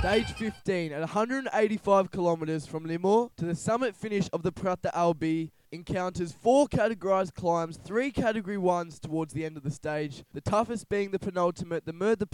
Stage 15 at 185 kilometres from Limoux to the summit finish of the Prat Albi, encounters four categorised climbs, three category ones towards the end of the stage, the toughest being the penultimate, the Mur de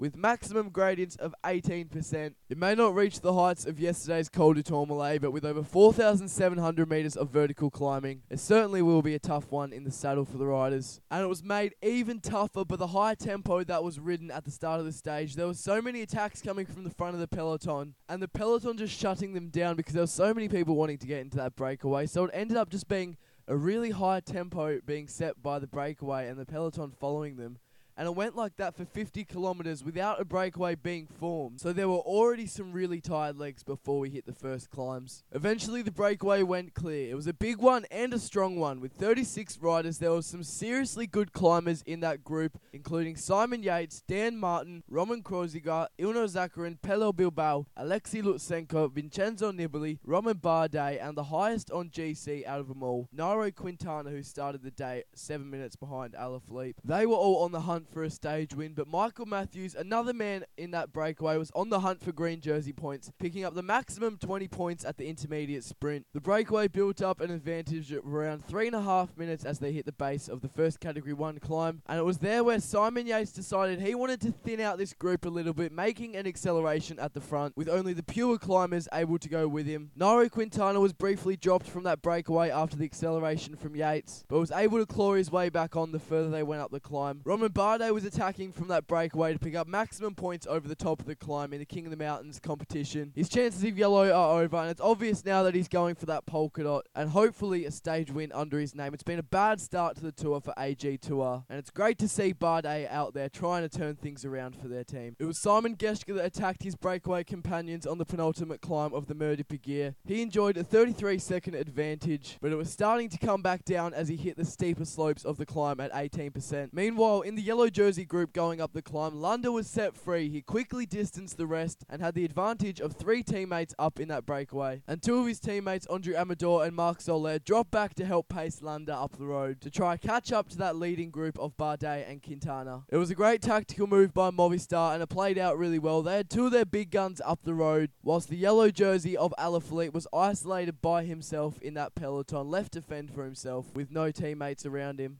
with maximum gradients of 18%. It may not reach the heights of yesterday's Col du Tourmalet, but with over 4,700 metres of vertical climbing, it certainly will be a tough one in the saddle for the riders. And it was made even tougher by the high tempo that was ridden at the start of the stage. There were so many attacks coming from the front of the peloton, and the peloton just shutting them down because there were so many people wanting to get into that breakaway. So it ended up just being a really high tempo being set by the breakaway and the peloton following them and it went like that for 50 kilometres without a breakaway being formed. So there were already some really tired legs before we hit the first climbs. Eventually, the breakaway went clear. It was a big one and a strong one. With 36 riders, there were some seriously good climbers in that group, including Simon Yates, Dan Martin, Roman Kreuziger, Ilnur Zakarin, Pello Bilbao, Alexei Lutsenko, Vincenzo Nibali, Romain Bardet, and the highest on GC out of them all, Nairo Quintana, who started the day seven minutes behind Alaphilippe. They were all on the hunt for a stage win, but Michael Matthews, another man in that breakaway, was on the hunt for green jersey points, picking up the maximum 20 points at the intermediate sprint. The breakaway built up an advantage of around three and a half minutes as they hit the base of the first Category 1 climb, and it was there where Simon Yates decided he wanted to thin out this group a little bit, making an acceleration at the front, with only the pure climbers able to go with him. Nairo Quintana was briefly dropped from that breakaway after the acceleration from Yates, but was able to claw his way back on the further they went up the climb. Romain Bardet was attacking from that breakaway to pick up maximum points over the top of the climb in the King of the Mountains competition. His chances of yellow are over, and it's obvious now that he's going for that polka dot and hopefully a stage win under his name. It's been a bad start to the tour for AG2R, and it's great to see Bardet out there trying to turn things around for their team. It was Simon Geschke that attacked his breakaway companions on the penultimate climb of the Mur de Péguère. He enjoyed a 33 second advantage, but it was starting to come back down as he hit the steeper slopes of the climb at 18%. Meanwhile, in the yellow jersey group going up the climb, Landa was set free. He quickly distanced the rest and had the advantage of three teammates up in that breakaway. And two of his teammates, Andrey Amador and Marc Soler, dropped back to help pace Landa up the road to try catch up to that leading group of Bardet and Quintana. It was a great tactical move by Movistar and it played out really well. They had two of their big guns up the road, whilst the yellow jersey of Alaphilippe was isolated by himself in that peloton, left to fend for himself with no teammates around him.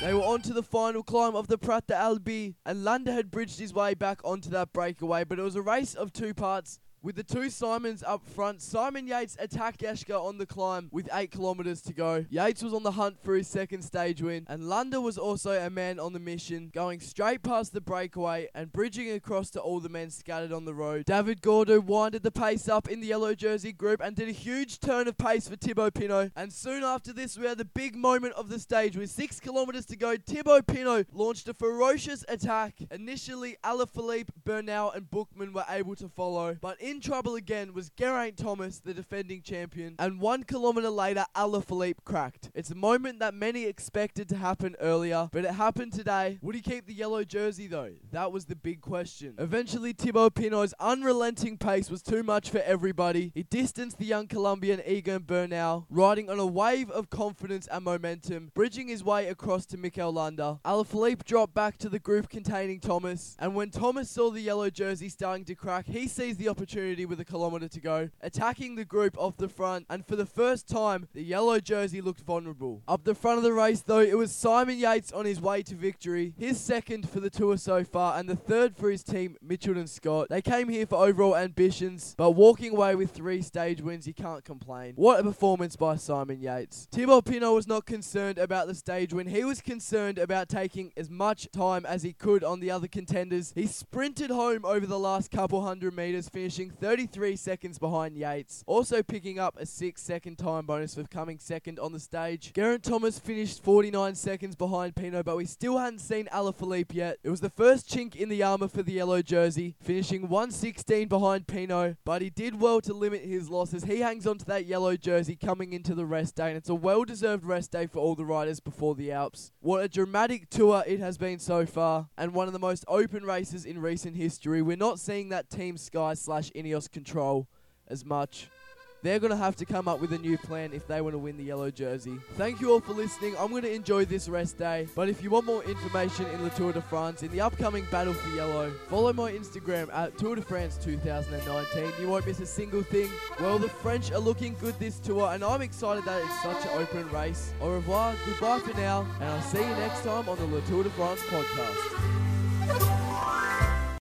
They were on to the final climb of the Prat Albi, and Landa had bridged his way back onto that breakaway, but it was a race of two parts. With the two Simons up front, Simon Yates attacked Geschke on the climb with 8 kilometres to go. Yates was on the hunt for his second stage win, and Landa was also a man on the mission, going straight past the breakaway and bridging across to all the men scattered on the road. David Gaudu winded the pace up in the yellow jersey group and did a huge turn of pace for Thibaut Pinot. And soon after this, we had the big moment of the stage. With 6 kilometres to go, Thibaut Pinot launched a ferocious attack. Initially, Alaphilippe, Bernal, and Buchmann were able to follow, but in trouble again was Geraint Thomas, the defending champion, and one kilometre later, Alaphilippe cracked. It's a moment that many expected to happen earlier, but it happened today. Would he keep the yellow jersey though? That was the big question. Eventually, Thibaut Pinot's unrelenting pace was too much for everybody. He distanced the young Colombian Egan Bernal, riding on a wave of confidence and momentum, bridging his way across to Mikel Landa. Alaphilippe dropped back to the group containing Thomas, and when Thomas saw the yellow jersey starting to crack, he seized the opportunity with a kilometre to go, attacking the group off the front, and for the first time, the yellow jersey looked vulnerable. Up the front of the race, though, it was Simon Yates on his way to victory, his second for the tour so far, and the third for his team, Mitchelton Scott. They came here for overall ambitions, but walking away with three stage wins, you can't complain. What a performance by Simon Yates. Thibaut Pinot was not concerned about the stage win, he was concerned about taking as much time as he could on the other contenders. He sprinted home over the last couple hundred metres, finishing 33 seconds behind Yates, also picking up a 6 second time bonus for coming second on the stage. Geraint Thomas finished 49 seconds behind Pinot, but we still hadn't seen Alaphilippe yet. It was the first chink in the armour for the yellow jersey, finishing 116 behind Pinot, but he did well to limit his losses. He hangs on to that yellow jersey coming into the rest day, and it's a well deserved rest day for all the riders before the Alps. What a dramatic tour it has been so far, and one of the most open races in recent history. We're not seeing that Team Sky slash Ineos control as much. they're going to have to come up with a new plan if they want to win the yellow jersey. Thank you all for listening. I'm going to enjoy this rest day. But if you want more information in the Tour de France in the upcoming Battle for Yellow, follow my Instagram at Tour de France 2019. You won't miss a single thing. Well, the French are looking good this tour, and I'm excited that it's such an open race. Au revoir, goodbye for now, and I'll see you next time on the Le Tour de France podcast.